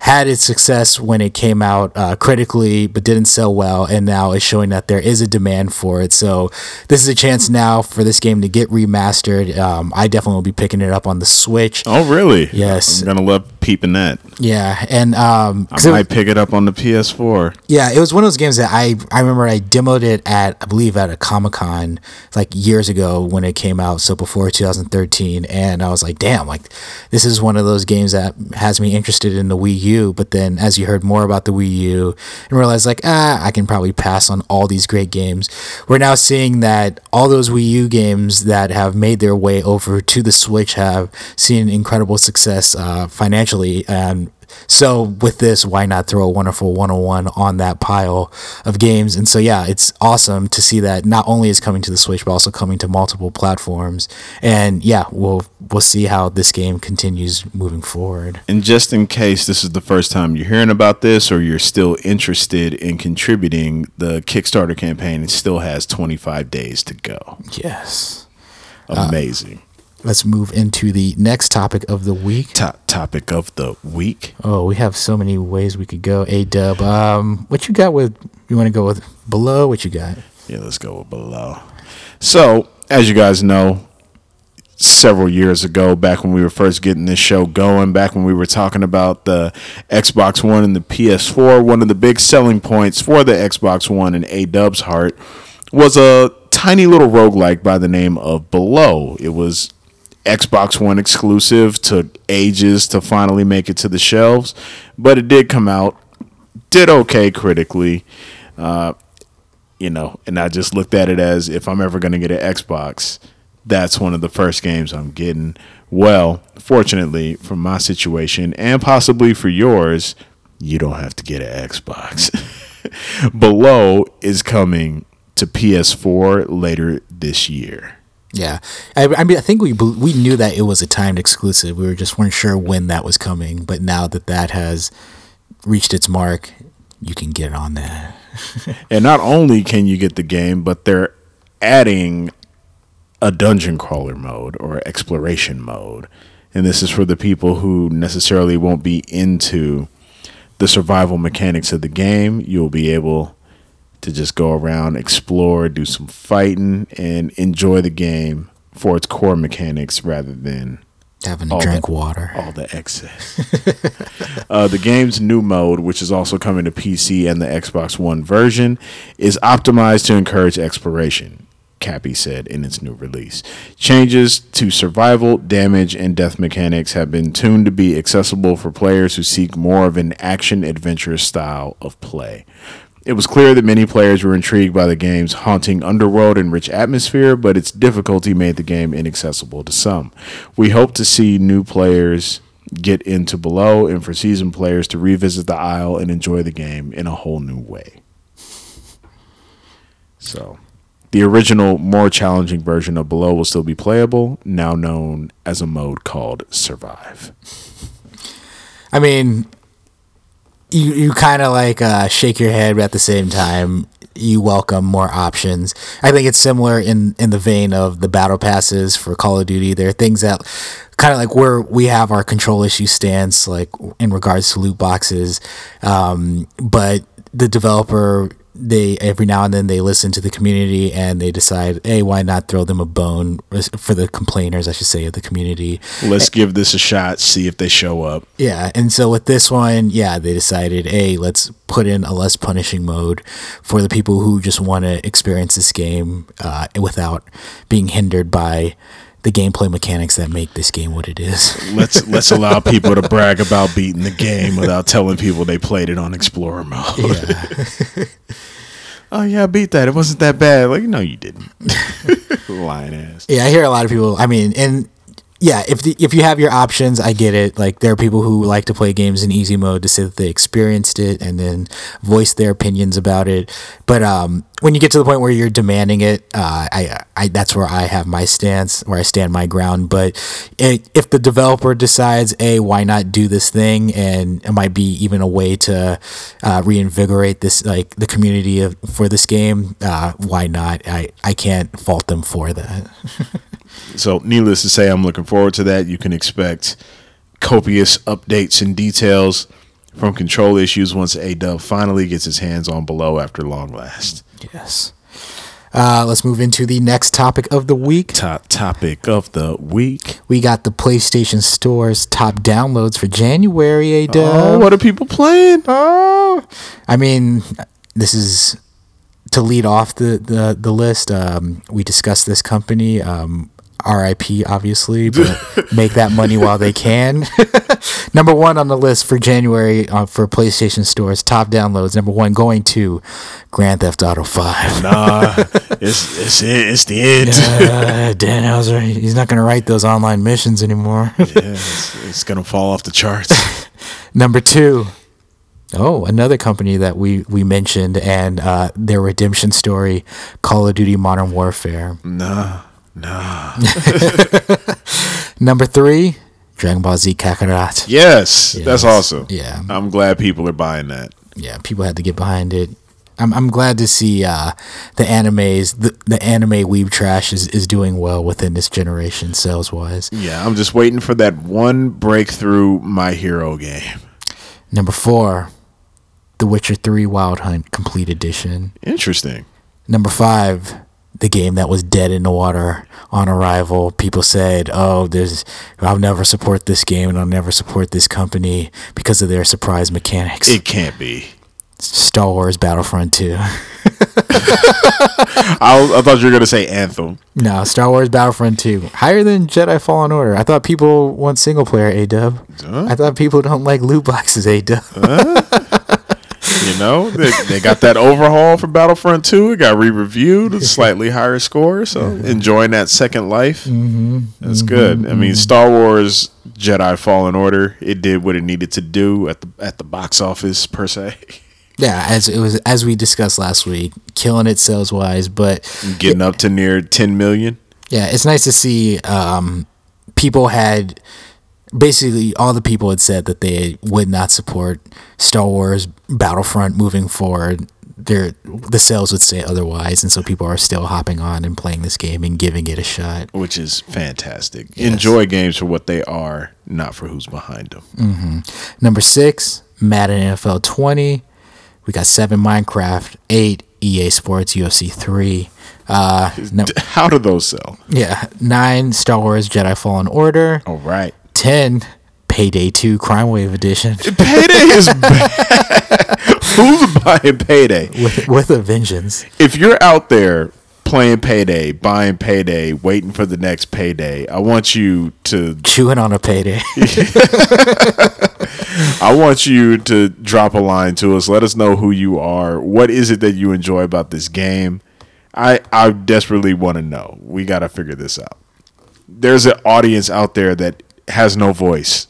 had its success when it came out uh, critically, but didn't sell well, and now is showing that there is a demand for it. So this is a chance now for this game to get remastered. Um, I definitely will be picking it up on the Switch. Oh, really? Yes. I'm gonna love peeping that. Yeah, and um, I might pick it up on the PS4. Yeah, it was one of those games that I I remember I demoed it at I believe at a Comic Con like years ago when it came out, so before 2013, and I was like, damn, like this is one of those games that has me interested in the Wii U. But then as you heard more about the Wii U and realized like ah, I can probably pass on all these great games. We're now seeing that all those Wii U games that have made their way over to the Switch have seen incredible success uh, financially and so with this, why not throw a wonderful 101 on that pile of games? And so yeah, it's awesome to see that not only is coming to the Switch, but also coming to multiple platforms. And yeah, we'll we'll see how this game continues moving forward. And just in case this is the first time you're hearing about this or you're still interested in contributing, the Kickstarter campaign still has 25 days to go. Yes. Amazing. Let's move into the next topic of the week. Top topic of the week. Oh, we have so many ways we could go. A dub. Um, what you got with? You want to go with below? What you got? Yeah, let's go with below. So, as you guys know, several years ago, back when we were first getting this show going, back when we were talking about the Xbox One and the PS4, one of the big selling points for the Xbox One and A Dub's heart was a tiny little roguelike by the name of Below. It was Xbox One exclusive, took ages to finally make it to the shelves, but it did come out, did okay critically. Uh, you know, and I just looked at it as if I'm ever going to get an Xbox, that's one of the first games I'm getting. Well, fortunately for my situation and possibly for yours, you don't have to get an Xbox. *laughs* Below is coming to PS4 later this year. Yeah, I, I mean, I think we we knew that it was a timed exclusive. We were just weren't sure when that was coming. But now that that has reached its mark, you can get on that. *laughs* And not only can you get the game, but they're adding a dungeon crawler mode or exploration mode. And this is for the people who necessarily won't be into the survival mechanics of the game. You'll be able to just go around, explore, do some fighting, and enjoy the game for its core mechanics rather than Having to drink the- water. all the excess. *laughs* uh, the game's new mode, which is also coming to PC and the Xbox One version, is optimized to encourage exploration. Capy said in its new release. Changes to survival, damage, and death mechanics have been tuned to be accessible for players who seek more of an action adventure style of play. It was clear that many players were intrigued by the game's haunting underworld and rich atmosphere, but its difficulty made the game inaccessible to some. We hope to see new players get into Below and for seasoned players to revisit the Isle and enjoy the game in a whole new way. So, the original, more challenging version of Below will still be playable, now known as a mode called Survive. I mean, you you kind of like uh, shake your head, but at the same time, you welcome more options. I think it's similar in in the vein of the battle passes for Call of Duty. There are things that kind of like where we have our control issue stance, like in regards to loot boxes, um, but the developer. They every now and then they listen to the community and they decide, hey, why not throw them a bone for the complainers, I should say, of the community. Let's give this a shot, see if they show up. Yeah, and so with this one, yeah, they decided, hey, let's put in a less punishing mode for the people who just want to experience this game uh, without being hindered by the gameplay mechanics that make this game what it is. *laughs* Let's let's allow people to brag about beating the game without telling people they played it on Explorer mode. yeah, *laughs* Oh yeah, I beat that. It wasn't that bad. Like no, you didn't. *laughs* Lying ass. yeah, I hear a lot of people. I mean, and yeah, if the, if you have your options, I get it. Like there are people who like to play games in easy mode to say that they experienced it and then voice their opinions about it. But um, when you get to the point where you're demanding it, uh, I, I that's where I have my stance, where I stand my ground. But it, if the developer decides, a why not do this thing, and it might be even a way to uh, reinvigorate this like the community of, for this game, uh, why not? I I can't fault them for that. *laughs* So, needless to say, I'm looking forward to that. You can expect copious updates and details from control issues once A Dub finally gets his hands on below after long last. Yes. Uh, let's move into the next topic of the week. Top topic of the week. We got the PlayStation Store's top downloads for January. A Oh, what are people playing? Oh, I mean, this is to lead off the the, the list. Um, we discussed this company. Um, RIP, obviously, but *laughs* make that money while they can. *laughs* number one on the list for January uh, for PlayStation Store's top downloads. Number one going to Grand Theft Auto Five. Nah, *laughs* it's it's it. It's the end. uh, Dan Houser, he's not going to write those online missions anymore. Yeah, it's, it's gonna fall off the charts. Number two. Oh, another company that we, we mentioned and uh, their redemption story, Call of Duty Modern Warfare. Nah, nah. *laughs* Number three, Dragon Ball Z Kakarot. Yes, that's awesome. Yeah. I'm glad people are buying that. yeah, people had to get behind it. I'm I'm glad to see uh, the animes, the, the anime weeb trash is, is doing well within this generation sales wise. Yeah, I'm just waiting for that one breakthrough My Hero game. Number four, The Witcher Three Wild Hunt Complete Edition. Interesting. Number five, the game that was dead in the water on arrival. People said, "Oh, there's I'll never support this game and I'll never support this company because of their surprise mechanics." It can't be. Star Wars Battlefront 2. *laughs* I, I thought you were gonna say Anthem. No, Star Wars Battlefront 2. Higher than Jedi Fallen Order. I thought people want single player A dub. I thought people don't like loot boxes A dub. *laughs* know, they, they got that overhaul for Battlefront 2. It got re-reviewed, a slightly higher score. So enjoying that second life. Mm-hmm. That's good. I mean, Star Wars Jedi Fallen Order. It did what it needed to do at the at the box office per se. *laughs* yeah, as it was as we discussed last week, killing it sales wise, but Getting up to near 10 million. yeah, it's nice to see um, people had basically all the people had said that they would not support Star Wars Battlefront moving forward. Their the sales would say otherwise, and so people are still hopping on and playing this game and giving it a shot. which is fantastic. Enjoy games for what they are, not for who's behind them. Number six, Madden NFL 20. We got seven Minecraft, eight EA Sports UFC 3. Uh, *laughs* no, How do those sell? yeah, nine Star Wars Jedi Fallen Order. All right. 10 Payday 2 Crime Wave Edition *laughs* Payday is *laughs* bad. Who's buying Payday? with, with a vengeance. If you're out there playing Payday, buying Payday, waiting for the next Payday, I want you to Chewing on a payday. *laughs* I want you to drop a line to us. Let us know who you are. What is it that you enjoy about this game? I I desperately want to know. We got to figure this out. There's an audience out there that has no voice.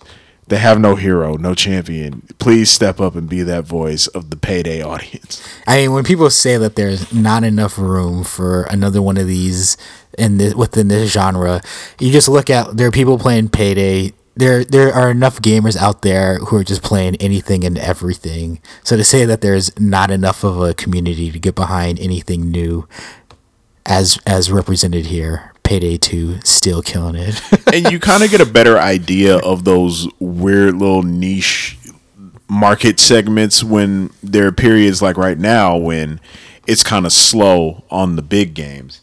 They have no hero, no champion. Please step up and be that voice of the payday *laughs* audience. I mean, when people say that there's not enough room for another one of these in this, within this genre, you just look at there are people playing Payday. There, there are enough gamers out there who are just playing anything and everything. So to say that there's not enough of a community to get behind anything new, as as represented here, Payday Two still killing it. *laughs* and you kind of get a better idea of those weird little niche market segments when there are periods like right now when it's kind of slow on the big games.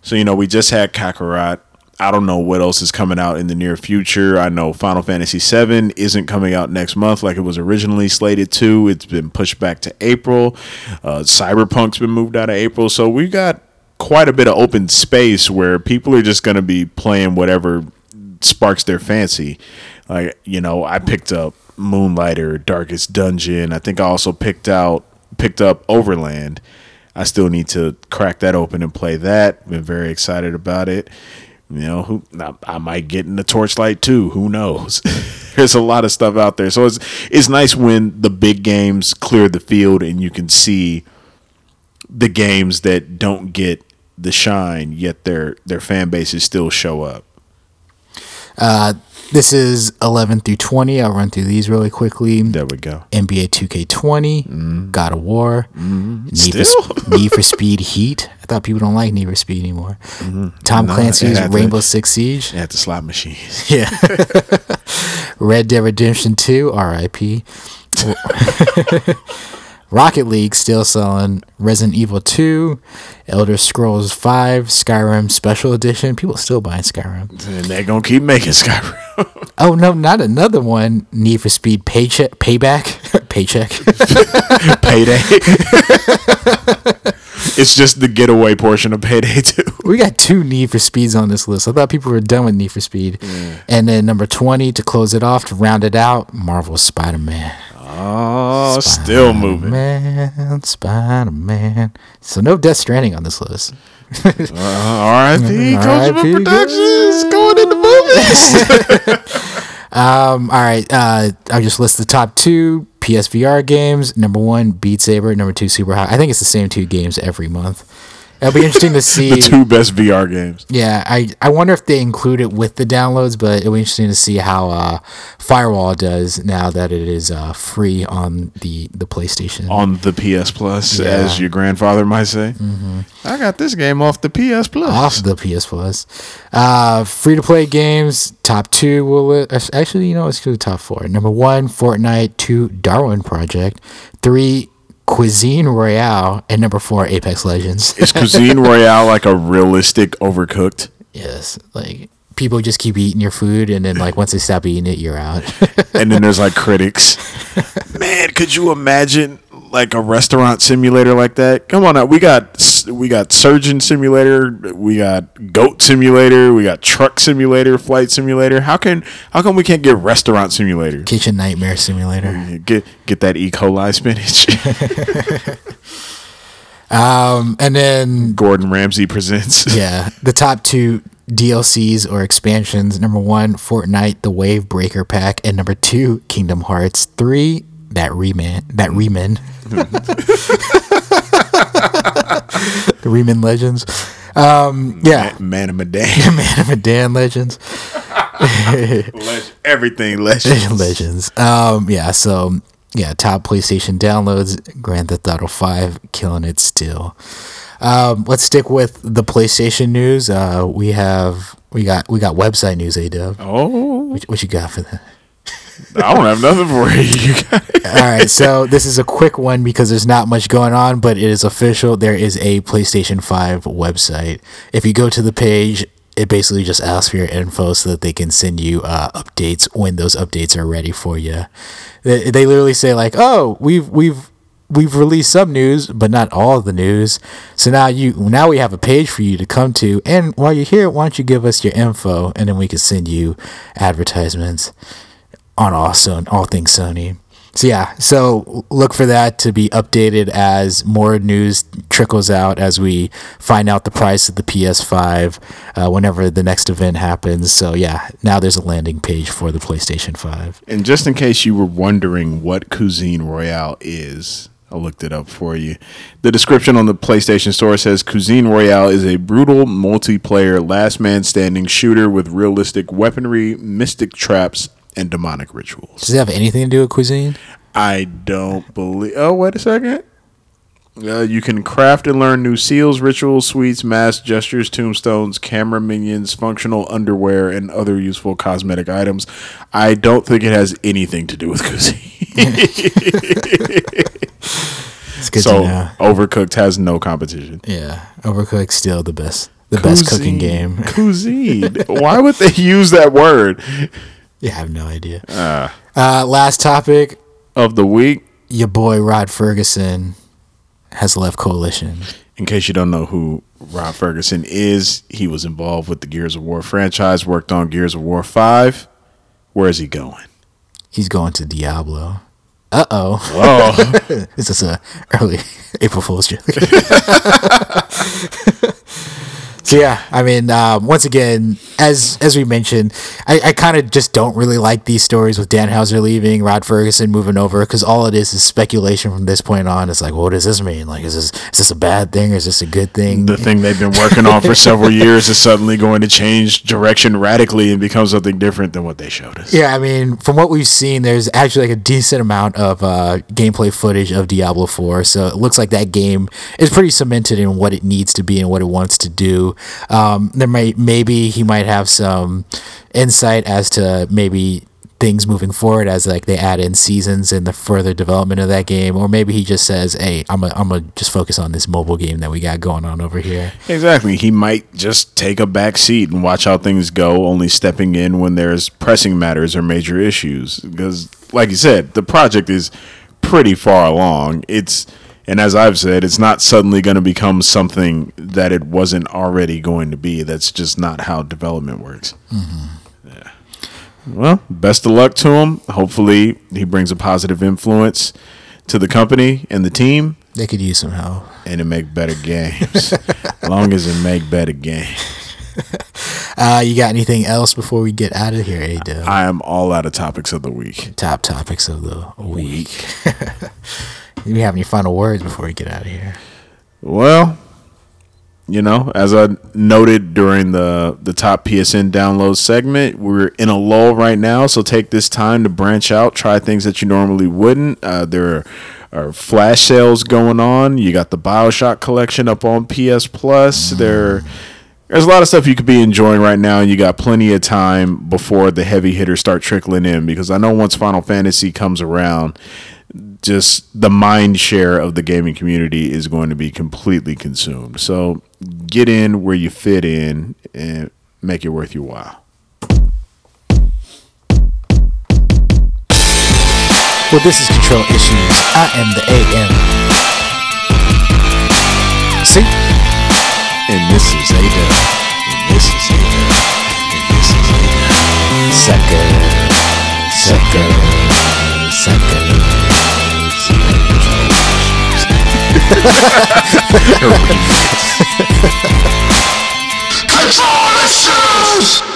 So you know, we just had Kakarot. I don't know what else is coming out in the near future. I know Final Fantasy VII isn't coming out next month like it was originally slated to. It's been pushed back to April. Uh, Cyberpunk's been moved out of April. So we got quite a bit of open space where people are just going to be playing whatever sparks their fancy. Like, you know, I picked up Moonlighter, Darkest Dungeon. I think I also picked out picked up Overland. I still need to crack that open and play that. Been very excited about it. You know, who I, I might get in the Torchlight too. Who knows? *laughs* There's a lot of stuff out there, so it's it's nice when the big games clear the field and you can see the games that don't get the shine, yet their their fan bases still show up. Uh, this is 11 through 20. I'll run through these really quickly. There we go. NBA 2K20, mm-hmm. God of War, mm-hmm. Need, for, Need for Speed Heat. I thought people don't like Need for Speed anymore. Mm-hmm. Tom No, Clancy's had to- Rainbow Six Siege. At the slot machines. *laughs* Yeah. *laughs* Red Dead Redemption 2, RIP. *laughs* Rocket League still selling Resident Evil 2, Elder Scrolls 5, Skyrim Special Edition. People still buying Skyrim. And they're gonna keep making *laughs* Skyrim. Oh no, not another one. Need for Speed Paycheck Payback *laughs* Paycheck. *laughs* Payday. it's just the getaway portion of Payday too. we got two Need for Speeds on this list. I thought people were done with Need for Speed. And then number 20 to close it off to round it out, Marvel Spider-Man. Oh, still moving. Man, Spider-Man. So no Death Stranding on this list. Uh, R.I.P. R.I.P. Kojima Productions going into movies. *laughs* Um, all right. Uh, I'll just list the top two PSVR games. Number one, Beat Saber. Number two, Super Hot. I think it's the same two games every month. It'll be interesting to *laughs* see. The two best VR games. Yeah, I, I wonder if they include it with the downloads, but it'll be interesting to see how uh, Firewall does now that it is uh, free on the, the PlayStation. On the PS Plus, Yeah. as your grandfather might say. Mm-hmm. I got this game off the PS Plus. off the PS Plus. Uh, free to play games, top two will li- actually, you know, let's go to top four. Number one, Fortnite. Two, Darwin Project. Three, Cuisine Royale, and number four, Apex Legends. Is *laughs* Cuisine Royale like a realistic overcooked? yes, like people just keep eating your food, and then like once they stop eating it, you're out. And then there's like *laughs* critics. Man, could you imagine like a restaurant simulator like that? Come on now, we got we got surgeon simulator, we got goat simulator, we got truck simulator, flight simulator. How can how come we can't get restaurant simulator? Kitchen Nightmare Simulator. Get get that E. coli spinach. *laughs* Um, and then Gordon Ramsay presents. *laughs* yeah, the top two DLCs or expansions. Number one, Fortnite: The Wave Breaker Pack, and number two, Kingdom Hearts Three. That reman that reman *laughs* the reman Legends. Um, yeah, Man of Medan. *laughs* Man of Medan Legends, *laughs* Everything legends. Legends. Um, yeah, so yeah, top PlayStation downloads. Grand Theft Auto Five, killing it still. Um, let's stick with the PlayStation news. Uh, we have we got we got website news. A Dub. Oh, What, what you got for that? I don't have nothing for you. All right, so this is a quick one because there's not much going on, but it is official. There is a PlayStation 5 website. If you go to the page, it basically just asks for your info so that they can send you uh, updates when those updates are ready for you. They, they literally say like, "Oh, we've we've we've released some news, but not all the news. So now you now we have a page for you to come to, and while you're here, why don't you give us your info, and then we can send you advertisements." On all Son- all things Sony. So yeah, so look for that to be updated as more news trickles out as we find out the price of the PS5 uh, whenever the next event happens. So yeah, now there's a landing page for the PlayStation 5. And just in case you were wondering what Cuisine Royale is, I looked it up for you. The description on the PlayStation Store says Cuisine Royale is a brutal multiplayer last man standing shooter with realistic weaponry, mystic traps, and demonic rituals. Does it have anything to do with cuisine? I don't believe. Oh, wait a second. Uh, you can craft and learn new seals, rituals, sweets, masks, gestures, tombstones, camera minions, functional underwear, and other useful cosmetic items. I don't think it has anything to do with *laughs* cuisine. It's good so to know. Overcooked has no competition. Yeah, Overcooked still the best, the best cooking game. *laughs* Cuisine. Why would they use that word yeah, I have no idea. Uh, last topic: of the week? your boy Rod Ferguson has left Coalition. In case you don't know who Rod Ferguson is, he was involved with the Gears of War franchise, worked on Gears of War 5. Where is he going? He's going to Diablo. Uh oh. Oh, *laughs* This is a early *laughs* April Fool's joke. *laughs* so yeah, I mean, um, once again, as as we mentioned, I, I kind of just don't really like these stories with Dan Houser leaving, Rod Ferguson moving over, because all it is is speculation from this point on. It's like, well, what does this mean? Like, is this is this a bad thing or is this a good thing? the thing they've been working on for several *laughs* years is suddenly going to change direction radically and become something different than what they showed us. Yeah, I mean, from what we've seen, there's actually like a decent amount of uh, gameplay footage of Diablo 4. So it looks like that game is pretty cemented in what it needs to be and what it wants to do. Um, there might maybe he might have some insight as to maybe things moving forward as like they add in seasons in the further development of that game, or maybe he just says, "Hey, I'm gonna I'm gonna just focus on this mobile game that we got going on over here." Exactly. He might just take a back seat and watch how things go, only stepping in when there's pressing matters or major issues. Because, like you said, the project is pretty far along. It's, and as I've said, it's not suddenly going to become something that it wasn't already going to be. That's just not how development works. Yeah. Well, best of luck to him. Hopefully, he brings a positive influence to the company and the team They could use some help. and it make better games. *laughs* long as it make better games. *laughs* Uh, you got anything else before we get out of here, A Dub? I am all out of topics of the week. Top topics of the week. *laughs* You have any final words before we get out of here? Well, you know, as I noted during the the top PSN download segment, we're in a lull right now, so take this time to branch out, try things that you normally wouldn't. Uh, there are, are flash sales going on. You got the Bioshock collection up on PS Plus. There. There's a lot of stuff you could be enjoying right now, and you got plenty of time before the heavy hitters start trickling in. Because I know once Final Fantasy comes around, just the mind share of the gaming community is going to be completely consumed. So get in where you fit in and make it worth your while. Well, this is Control Issues. I am the AM. See? And this is A Dub. And this is A Dub. And this is A Dub. Sucker. Sucker. Sucker. *laughs* Control the shoes!